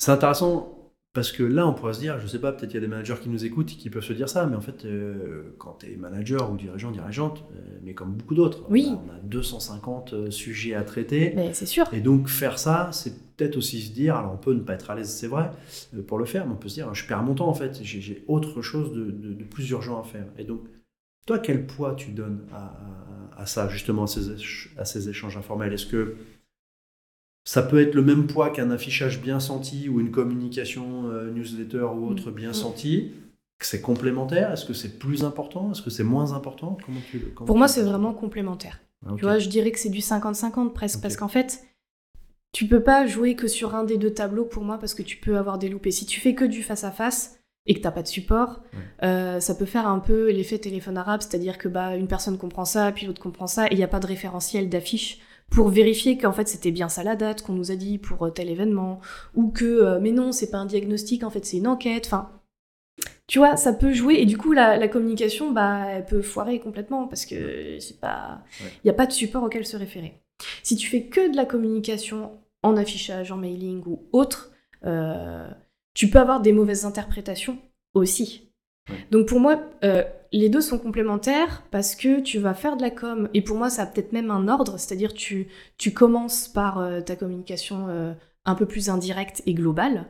A: intéressant parce que là, on pourrait se dire, je sais pas, peut-être il y a des managers qui nous écoutent et qui peuvent se dire ça, mais en fait, euh, quand tu es manager ou dirigeant, dirigeante, euh, mais comme beaucoup d'autres,
B: oui.
A: on, a, 250 euh, sujets à traiter.
B: Mais c'est sûr.
A: Et donc, faire ça, c'est peut-être aussi se dire, alors on peut ne pas être à l'aise, c'est vrai, pour le faire, mais on peut se dire, je perds mon temps en fait, j'ai autre chose de, plus urgent à faire. Et donc, toi, quel poids tu donnes à, ça, justement, à ces, à ces échanges informels? Est-ce que ça peut être le même poids qu'un affichage bien senti ou une communication euh, newsletter ou autre bien mm. senti. C'est complémentaire? Est-ce que c'est plus important? Est-ce que c'est moins important? Comment tu,
B: Pour moi, c'est vraiment complémentaire. Tu vois, je dirais que c'est du 50-50 presque, parce qu'en fait, tu peux pas jouer que sur un des deux tableaux pour moi, parce que tu peux avoir des loupés. Si tu fais que du face-à-face, et que t'as pas de support, euh, ça peut faire un peu l'effet téléphone arabe, c'est-à-dire que bah une personne comprend ça, puis l'autre comprend ça, et il n'y a pas de référentiel d'affiche pour vérifier qu'en fait c'était bien ça la date qu'on nous a dit pour euh, tel événement, ou que euh, mais non, c'est pas un diagnostic, en fait c'est une enquête. Enfin, tu vois, ça peut jouer et du coup la, communication, bah, elle peut foirer complètement parce que c'est pas, il n'y a pas de support auquel se référer. Si tu fais que de la communication en affichage, en mailing ou autre, euh, tu peux avoir des mauvaises interprétations aussi. Donc pour moi, euh, les deux sont complémentaires parce que tu vas faire de la com et pour moi ça a peut-être même un ordre, c'est-à-dire tu tu commences par euh, ta communication un peu plus indirecte et globale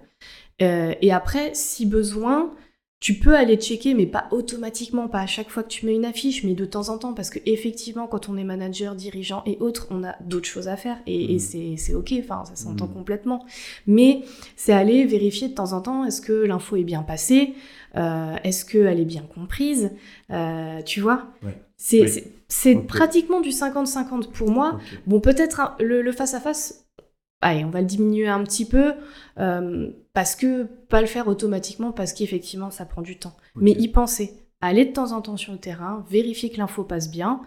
B: et après si besoin tu peux aller checker, mais pas automatiquement, pas à chaque fois que tu mets une affiche, mais de temps en temps, parce que effectivement, quand on est manager, dirigeant et autres, on a d'autres choses à faire et, mmh. c'est ok, enfin, ça s'entend mmh. complètement. Mais c'est aller vérifier de temps en temps, est-ce que l'info est bien passée, euh, est-ce qu'elle est bien comprise, euh, tu vois C'est pratiquement du 50-50 pour moi. Bon, peut-être le face-à-face, allez, on va le diminuer un petit peu. Euh, parce que pas le faire automatiquement parce qu'effectivement ça prend du temps. Mais y penser, aller de temps en temps sur le terrain, vérifier que l'info passe bien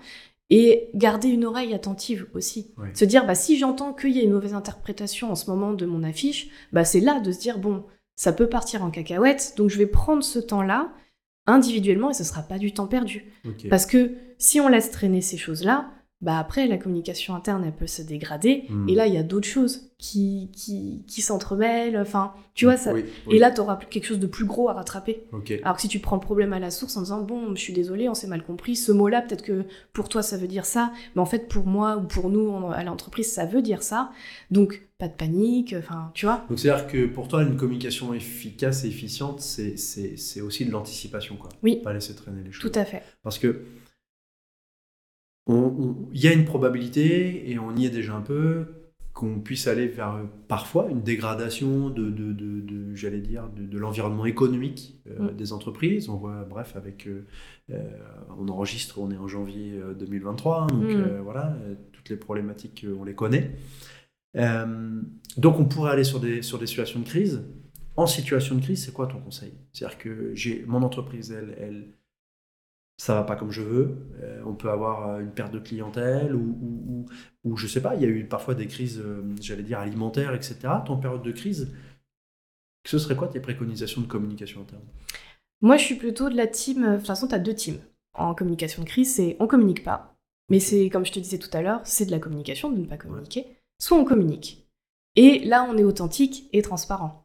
B: et garder une oreille attentive aussi. Se dire bah si j'entends qu'il y a une mauvaise interprétation en ce moment de mon affiche, bah c'est là de se dire bon, ça peut partir en cacahuète, donc je vais prendre ce temps-là individuellement et ce sera pas du temps perdu. Parce que si on laisse traîner ces choses-là, bah après la communication interne elle peut se dégrader. Hmm. et là il y a d'autres choses qui, qui, qui s'entremêlent. Enfin tu vois ça et là tu auras quelque chose de plus gros à rattraper. Alors que si tu prends le problème à la source en disant bon je suis désolé on s'est mal compris ce mot là peut-être que pour toi ça veut dire ça. Mais en fait pour moi ou pour nous à l'entreprise ça veut dire ça. Donc pas de panique enfin tu vois.
A: Donc c'est à dire que pour toi une communication efficace et efficiente c'est aussi de l'anticipation quoi.
B: Oui.
A: Pas laisser traîner les choses.
B: Tout à fait.
A: Parce que il y a une probabilité, et on y est déjà un peu, qu'on puisse aller vers parfois une dégradation de, de, de, j'allais dire, de, l'environnement économique euh, mm. des entreprises. On voit, bref, avec, euh, euh, on enregistre, on est en janvier 2023, hein, donc mm. voilà, toutes les problématiques, on les connaît. donc on pourrait aller sur des, sur des situations de crise. En situation de crise, c'est quoi ton conseil? C'est-à-dire que j'ai mon entreprise, elle, elle ça va pas comme je veux, euh, on peut avoir euh, une perte de clientèle ou, ou, ou, je sais pas, il y a eu parfois des crises, euh, j'allais dire alimentaires, etc. Ton période de crise, ce serait quoi tes préconisations de communication interne?
B: Moi, je suis plutôt de la team. De toute façon, tu as deux teams en communication de crise c'est on communique pas, mais c'est comme je te disais tout à l'heure, c'est de la communication de ne pas communiquer. Soit on communique. Et là, on est authentique et transparent.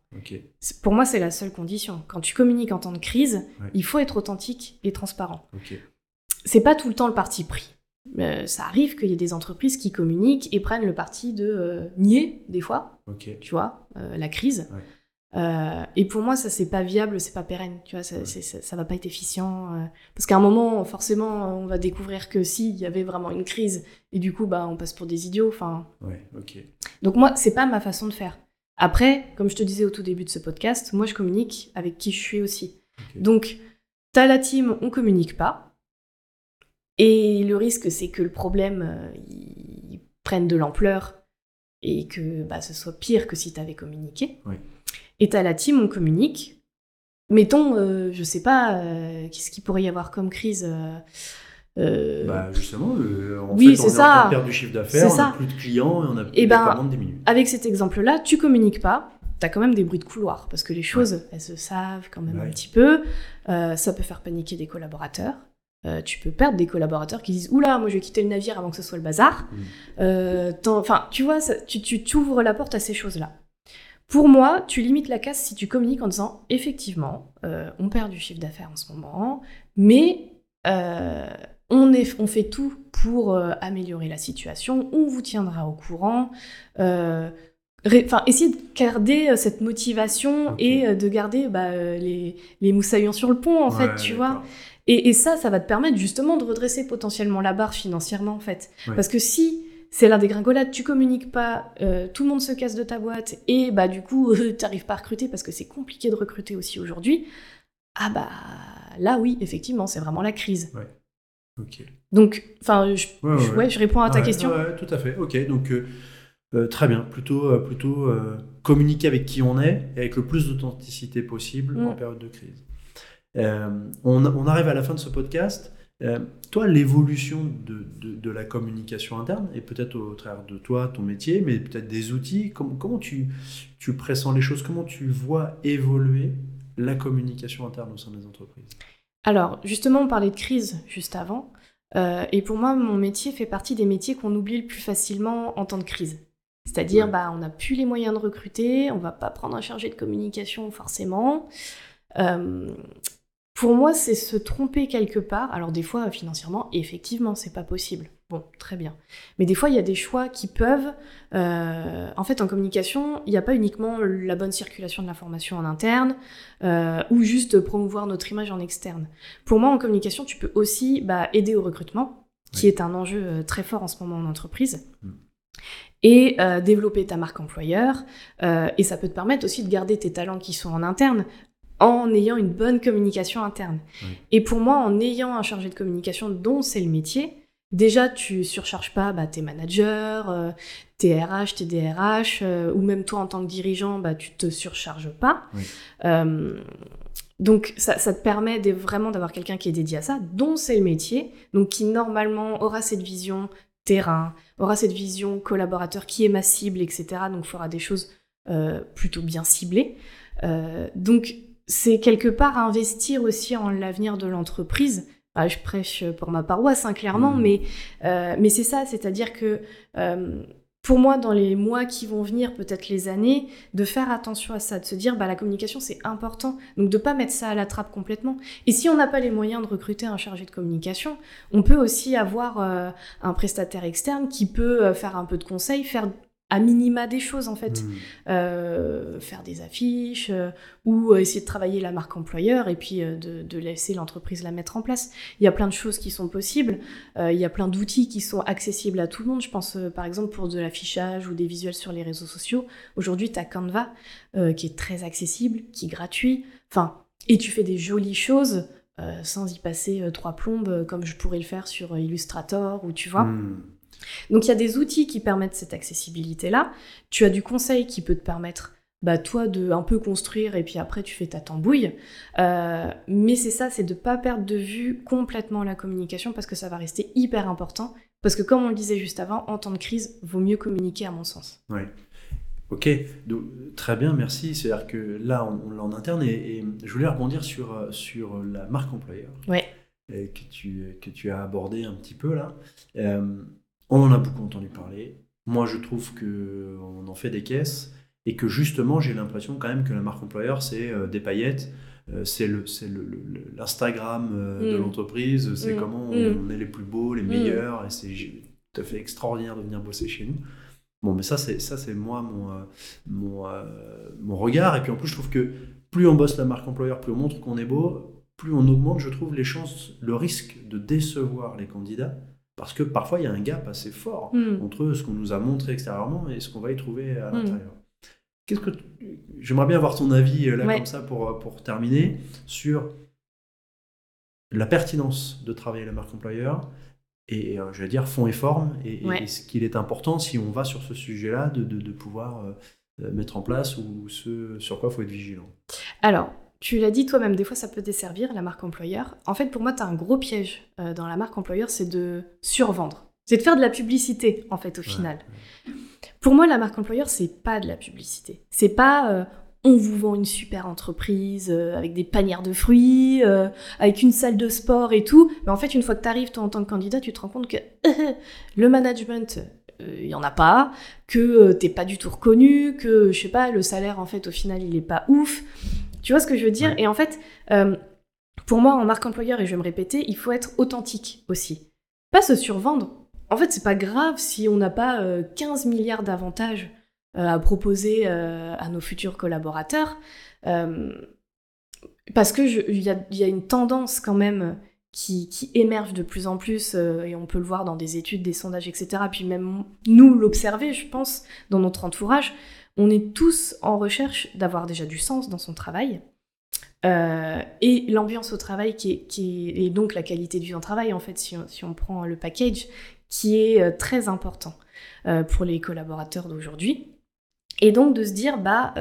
B: Pour moi, c'est la seule condition. Quand tu communiques en temps de crise, il faut être authentique et transparent. C'est pas tout le temps le parti pris. Euh, ça arrive qu'il y ait des entreprises qui communiquent et prennent le parti de euh, nier des fois, tu vois, euh, la crise. et pour moi, ça c'est pas viable, c'est pas pérenne, tu vois, ça, ça, va pas être efficient. parce qu'à un moment, forcément, on va découvrir que si il y avait vraiment une crise, et du coup, bah, on passe pour des idiots. Enfin. Donc moi, c'est pas ma façon de faire. Après, comme je te disais au tout début de ce podcast, moi je communique avec qui je suis aussi. Donc, t'as la team, on communique pas. Et le risque, c'est que le problème, euh, prenne de l'ampleur et que bah, ce soit pire que si t'avais communiqué. Et t'as la team, on communique. Mettons, euh, je sais pas, euh, qu'est-ce qu'il pourrait y avoir comme crise
A: euh, bah justement,
B: en oui,
A: fait, on
B: ça.
A: est en perdre du chiffre d'affaires, on n'a plus de clients et on a plus
B: et
A: de
B: ben, Avec cet exemple-là, tu communiques pas, tu as quand même des bruits de couloir parce que les choses, elles se savent quand même un petit peu. Euh, ça peut faire paniquer des collaborateurs. Euh, tu peux perdre des collaborateurs qui disent Oula, moi je vais quitter le navire avant que ce soit le bazar. Mm. Enfin, tu vois, ça, tu, tu ouvres la porte à ces choses-là. Pour moi, tu limites la casse si tu communiques en disant effectivement, on perd du chiffre d'affaires en ce moment, mais on, fait tout pour euh, améliorer la situation, on vous tiendra au courant. Euh, enfin, essayez de garder euh, cette motivation et de garder bah, les, moussaillons sur le pont, en fait, tu vois. Et, ça, ça va te permettre justement de redresser potentiellement la barre financièrement, en fait. Parce que si c'est la dégringolade, tu communiques pas, tout le monde se casse de ta boîte et bah du coup, tu n'arrives pas à recruter parce que c'est compliqué de recruter aussi aujourd'hui. Ah bah là oui, effectivement, c'est vraiment la crise. Donc, enfin, je, je, réponds à ta question.
A: tout à fait. Ok, donc euh, euh, très bien. Plutôt, euh, plutôt communiquer avec qui on est et avec le plus d'authenticité possible mm. en période de crise. On, on, arrive à la fin de ce podcast. toi, l'évolution de, de, la communication interne, et peut-être au travers de toi, ton métier, mais peut-être des outils, comment, comment tu, tu pressens les choses? Comment tu vois évoluer la communication interne au sein des entreprises?
B: Alors, justement, on parlait de crise juste avant. Euh, et pour moi, mon métier fait partie des métiers qu'on oublie le plus facilement en temps de crise. C'est-à-dire, bah, on n'a plus les moyens de recruter, on va pas prendre un chargé de communication forcément. Euh, pour moi, c'est se tromper quelque part. Alors des fois, financièrement, effectivement, c'est pas possible. Bon, très bien. Mais des fois, il y a des choix qui peuvent... Euh, en fait, en communication, il n'y a pas uniquement la bonne circulation de l'information en interne euh, ou juste promouvoir notre image en externe. Pour moi, en communication, tu peux aussi bah, aider au recrutement, qui est un enjeu euh, très fort en ce moment en entreprise. Mm. Et développer ta marque employeur. et ça peut te permettre aussi de garder tes talents qui sont en interne en ayant une bonne communication interne. Et pour moi, en ayant un chargé de communication dont c'est le métier, déjà, tu surcharges pas bah, tes managers, euh, tes RH, tes DRH, euh, ou même toi en tant que dirigeant, bah, tu te surcharges pas. Euh, donc ça, te permet vraiment d'avoir quelqu'un qui est dédié à ça, dont c'est le métier, donc qui normalement aura cette vision terrain, aura cette vision collaborateur qui est ma cible, etc. Donc fera des choses plutôt bien ciblées. donc c'est quelque part investir aussi en l'avenir de l'entreprise ah, je prêche pour ma paroisse, hein, clairement, mmh. mais, euh, mais c'est ça, c'est-à-dire que euh, pour moi, dans les mois qui vont venir, peut-être les années, de faire attention à ça, de se dire, bah, la communication, c'est important, donc de pas mettre ça à la trappe complètement. Et si on n'a pas les moyens de recruter un chargé de communication, on peut aussi avoir euh, un prestataire externe qui peut faire un peu de conseil, faire à minima des choses en fait. Hmm. Euh, faire des affiches euh, ou essayer de travailler la marque employeur et puis euh, de, laisser l'entreprise la mettre en place. Il y a plein de choses qui sont possibles, il y a plein d'outils qui sont accessibles à tout le monde. Je pense par exemple pour de l'affichage ou des visuels sur les réseaux sociaux. Aujourd'hui, tu as Canva qui est très accessible, qui est gratuit. Enfin, et tu fais des jolies choses. sans y passer trois plombes comme je pourrais le faire sur Illustrator ou tu vois. Hmm. Donc il y a des outils qui permettent cette accessibilité-là. Tu as du conseil qui peut te permettre, bah, toi, de un peu construire et puis après tu fais ta tambouille. Euh, mais c'est ça, c'est de ne pas perdre de vue complètement la communication parce que ça va rester hyper important. Parce que comme on le disait juste avant, en temps de crise, vaut mieux communiquer à mon sens.
A: Oui. Ok, très bien, merci. C'est-à-dire que là, on, l'a en interne et, je voulais rebondir sur, euh, sur la marque employeur.
B: Ouais.
A: Que tu, que tu as abordé un petit peu là. Euh, on en a beaucoup entendu parler. Moi, je trouve qu'on en fait des caisses et que justement, j'ai l'impression quand même que la marque employeur, c'est euh, des paillettes, euh, c'est l'Instagram euh, de mm. l'entreprise, c'est mm. comment mm. on, est les plus beaux, les meilleurs, et c'est tout à fait extraordinaire de venir bosser chez nous. Bon, mais ça, c'est ça, c'est moi mon, mon, mon regard. Et puis en plus, je trouve que plus on bosse la marque employeur, plus on montre qu'on est beau, plus on augmente, je trouve, les chances, le risque de décevoir les candidats. Parce que parfois, il y a un gap assez fort hmm. entre ce qu'on nous a montré extérieurement et ce qu'on va y trouver à hmm. l'intérieur. Qu'est-ce que J'aimerais bien avoir ton avis euh, là comme ça pour, euh, pour terminer sur la pertinence de travailler la marque employeur et euh, je vais dire fond et forme et, ce qu'il est important si on va sur ce sujet-là de, de, pouvoir mettre en place ou ce sur quoi il faut être vigilant.
B: Alors, tu l'as dit toi-même, des fois ça peut desservir la marque employeur. En fait, pour moi, tu as un gros piège euh, dans la marque employeur, c'est de survendre. C'est de faire de la publicité, en fait, au final. Pour moi, la marque employeur, c'est pas de la publicité. C'est pas euh, on vous vend une super entreprise euh, avec des panières de fruits, avec une salle de sport et tout. Mais en fait, une fois que tu arrives, toi, en tant que candidat, tu te rends compte que le management, il y en a pas, que t'es pas du tout reconnu, que, je sais pas, le salaire, en fait, au final, il est pas ouf. Tu vois ce que je veux dire Et en fait, euh, pour moi, en marque employeur, et je vais me répéter, il faut être authentique aussi. Pas se survendre. En fait, c'est pas grave si on n'a pas 15 euh, milliards d'avantages euh, à proposer à nos futurs collaborateurs. parce qu'il y, y, a une tendance quand même qui, qui, émerge de plus en plus, et on peut le voir dans des études, des sondages, etc. Puis même nous l'observer, je pense, dans notre entourage on est tous en recherche d'avoir déjà du sens dans son travail. Euh, et l'ambiance au travail qui est, et donc la qualité de vie en travail en fait si on, prend le package qui est euh, très important euh, pour les collaborateurs d'aujourd'hui et donc de se dire bah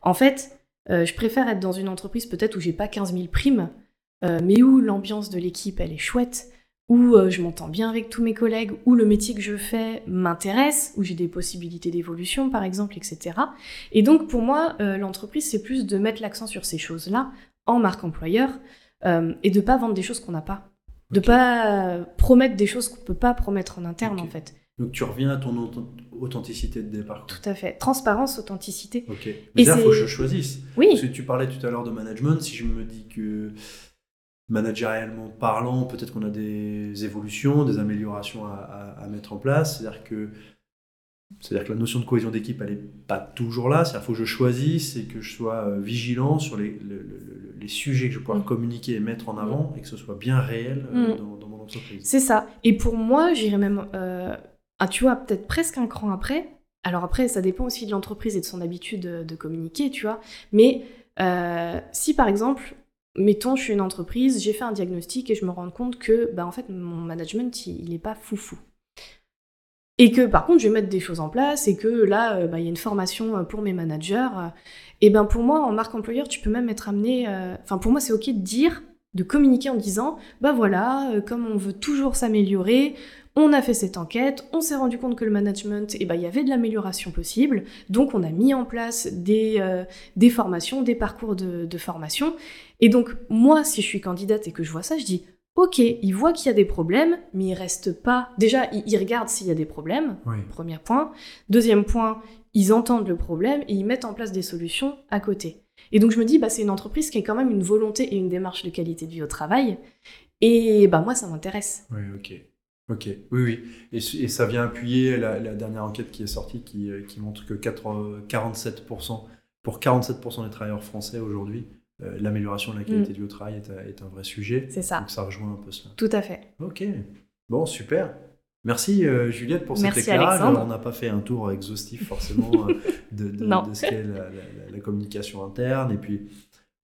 B: en fait je préfère être dans une entreprise peut-être où j'ai pas 15 000 primes mais où l'ambiance de l'équipe, elle est chouette, où je m'entends bien avec tous mes collègues, où le métier que je fais m'intéresse, où j'ai des possibilités d'évolution, par exemple, etc. Et donc, pour moi, l'entreprise, c'est plus de mettre l'accent sur ces choses-là en marque employeur et de pas vendre des choses qu'on n'a pas. De pas promettre des choses qu'on peut pas promettre en interne, en fait.
A: Donc tu reviens à ton authenticité de départ.
B: Tout à fait. Transparence, authenticité.
A: Ok. Mais là, il faut que je choisisse.
B: Oui.
A: Parce que tu parlais tout à l'heure de management. Si je me dis que managérialement parlant, peut-être qu'on a des évolutions, des améliorations à, mettre en place. C'est-à-dire que, c'est-à-dire que la notion de cohésion d'équipe, elle n'est pas toujours là. C'est-à-dire qu'il faut que je choisisse et que je sois euh, vigilant sur les, les sujets que je vais pouvoir mm. communiquer et mettre en avant et que ce soit bien réel euh, mm. dans, mon entreprise.
B: C'est ça. Et pour moi, j'irais même... Euh, ah, tu vois, peut-être presque un cran après. Alors après, ça dépend aussi de l'entreprise et de son habitude de, communiquer, tu vois. Mais euh, si par exemple, mettons, je suis une entreprise, j'ai fait un diagnostic et je me rends compte que, bah, en fait, mon management, il n'est pas foufou. Et que par contre, je vais mettre des choses en place et que là, euh, bah, il y a une formation euh, pour mes managers. Et ben pour moi, en marque employeur, tu peux même être amené. Enfin, pour moi, c'est ok de dire, de communiquer en disant, bah voilà, comme on veut toujours s'améliorer, on a fait cette enquête, on s'est rendu compte que le management, eh ben, il y avait de l'amélioration possible, donc on a mis en place des, euh, des formations, des parcours de, formation. Et donc moi, si je suis candidate et que je vois ça, je dis, ok, il voit qu'il y a des problèmes, mais il reste pas... Déjà, il, regarde s'il y a des problèmes, premier point. Deuxième point, ils entendent le problème et ils mettent en place des solutions à côté. Et donc je me dis, bah, c'est une entreprise qui a quand même une volonté et une démarche de qualité de vie au travail. Et bah, moi, ça m'intéresse.
A: Oui, ok. Ok, oui, oui. Et, et ça vient appuyer la, dernière enquête qui est sortie qui, euh, qui montre que 4, 47%, pour 47% des travailleurs français aujourd'hui, euh, l'amélioration de la qualité mm. du travail est, est, un vrai sujet.
B: C'est ça.
A: Donc ça rejoint un peu cela.
B: Tout à fait.
A: Ok, bon, super. Merci euh, Juliette pour cet éclairage. On n'a pas fait un tour exhaustif forcément de, de, de, ce qu'est la, la, communication interne. Et puis,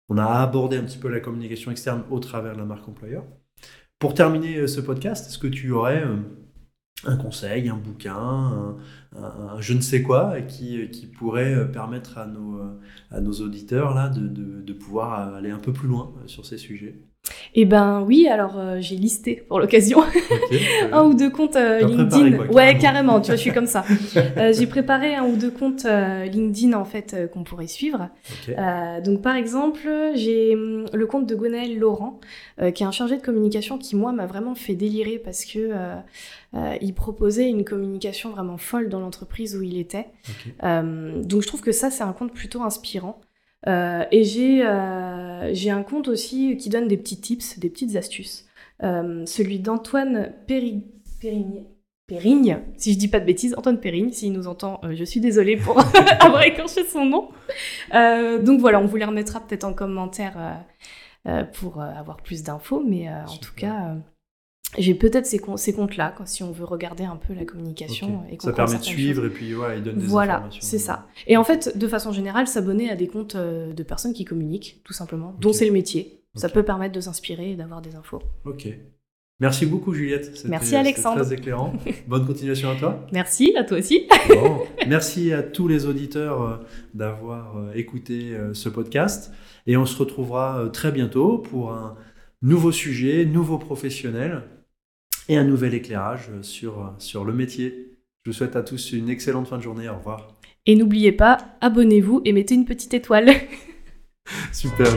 A: on a abordé un petit peu la communication externe au travers de la marque employeur. Pour terminer euh, ce podcast, est-ce que tu aurais euh, un conseil, un bouquin, un, je ne sais quoi qui, qui pourrait euh, permettre à nos, auditeurs de pouvoir aller un peu plus loin sur ces sujets?
B: Eh ben oui, alors euh, j'ai listé pour l'occasion un ou deux comptes euh, LinkedIn. ouais, carrément, tu vois, je suis comme ça. Euh, j'ai préparé un ou deux comptes LinkedIn en fait qu'on pourrait suivre. donc par exemple, j'ai hum, le compte de Gwenaël Laurent, qui est un chargé de communication qui moi m'a vraiment fait délirer parce que il proposait une communication vraiment folle dans l'entreprise où il était. donc je trouve que ça c'est un compte plutôt inspirant. Euh, et j'ai euh, j'ai un compte aussi qui donne des petits tips, des petites astuces. Euh, celui d'Antoine Périgne, Périgne, si je dis pas de bêtises, Antoine Périgne, s'il nous entend, je suis désolée pour avoir écorché son nom. donc voilà, on vous les remettra peut-être en commentaire pour avoir plus d'infos, mais en tout cas, j'ai peut-être ces, ces comptes-là, si on veut regarder un peu la communication. Et
A: ça permet de suivre et puis ouais, il donne des
B: voilà, c'est ça. Et en fait, de façon générale, s'abonner à des comptes euh, de personnes qui communiquent, tout simplement, dont c'est le métier. Ça peut permettre de s'inspirer et d'avoir des infos.
A: Ok. Merci beaucoup Juliette.
B: Merci Alexandre.
A: très éclairant. Bonne continuation à toi.
B: Merci, à toi aussi.
A: bon, merci à tous les auditeurs euh, d'avoir euh, écouté ce podcast. Et on se retrouvera très bientôt pour un nouveau sujet, nouveau professionnel et un nouvel éclairage sur, sur le métier. Je vous souhaite à tous une excellente fin de journée. Au revoir.
B: Et n'oubliez pas, abonnez-vous et mettez une petite étoile.
A: Super.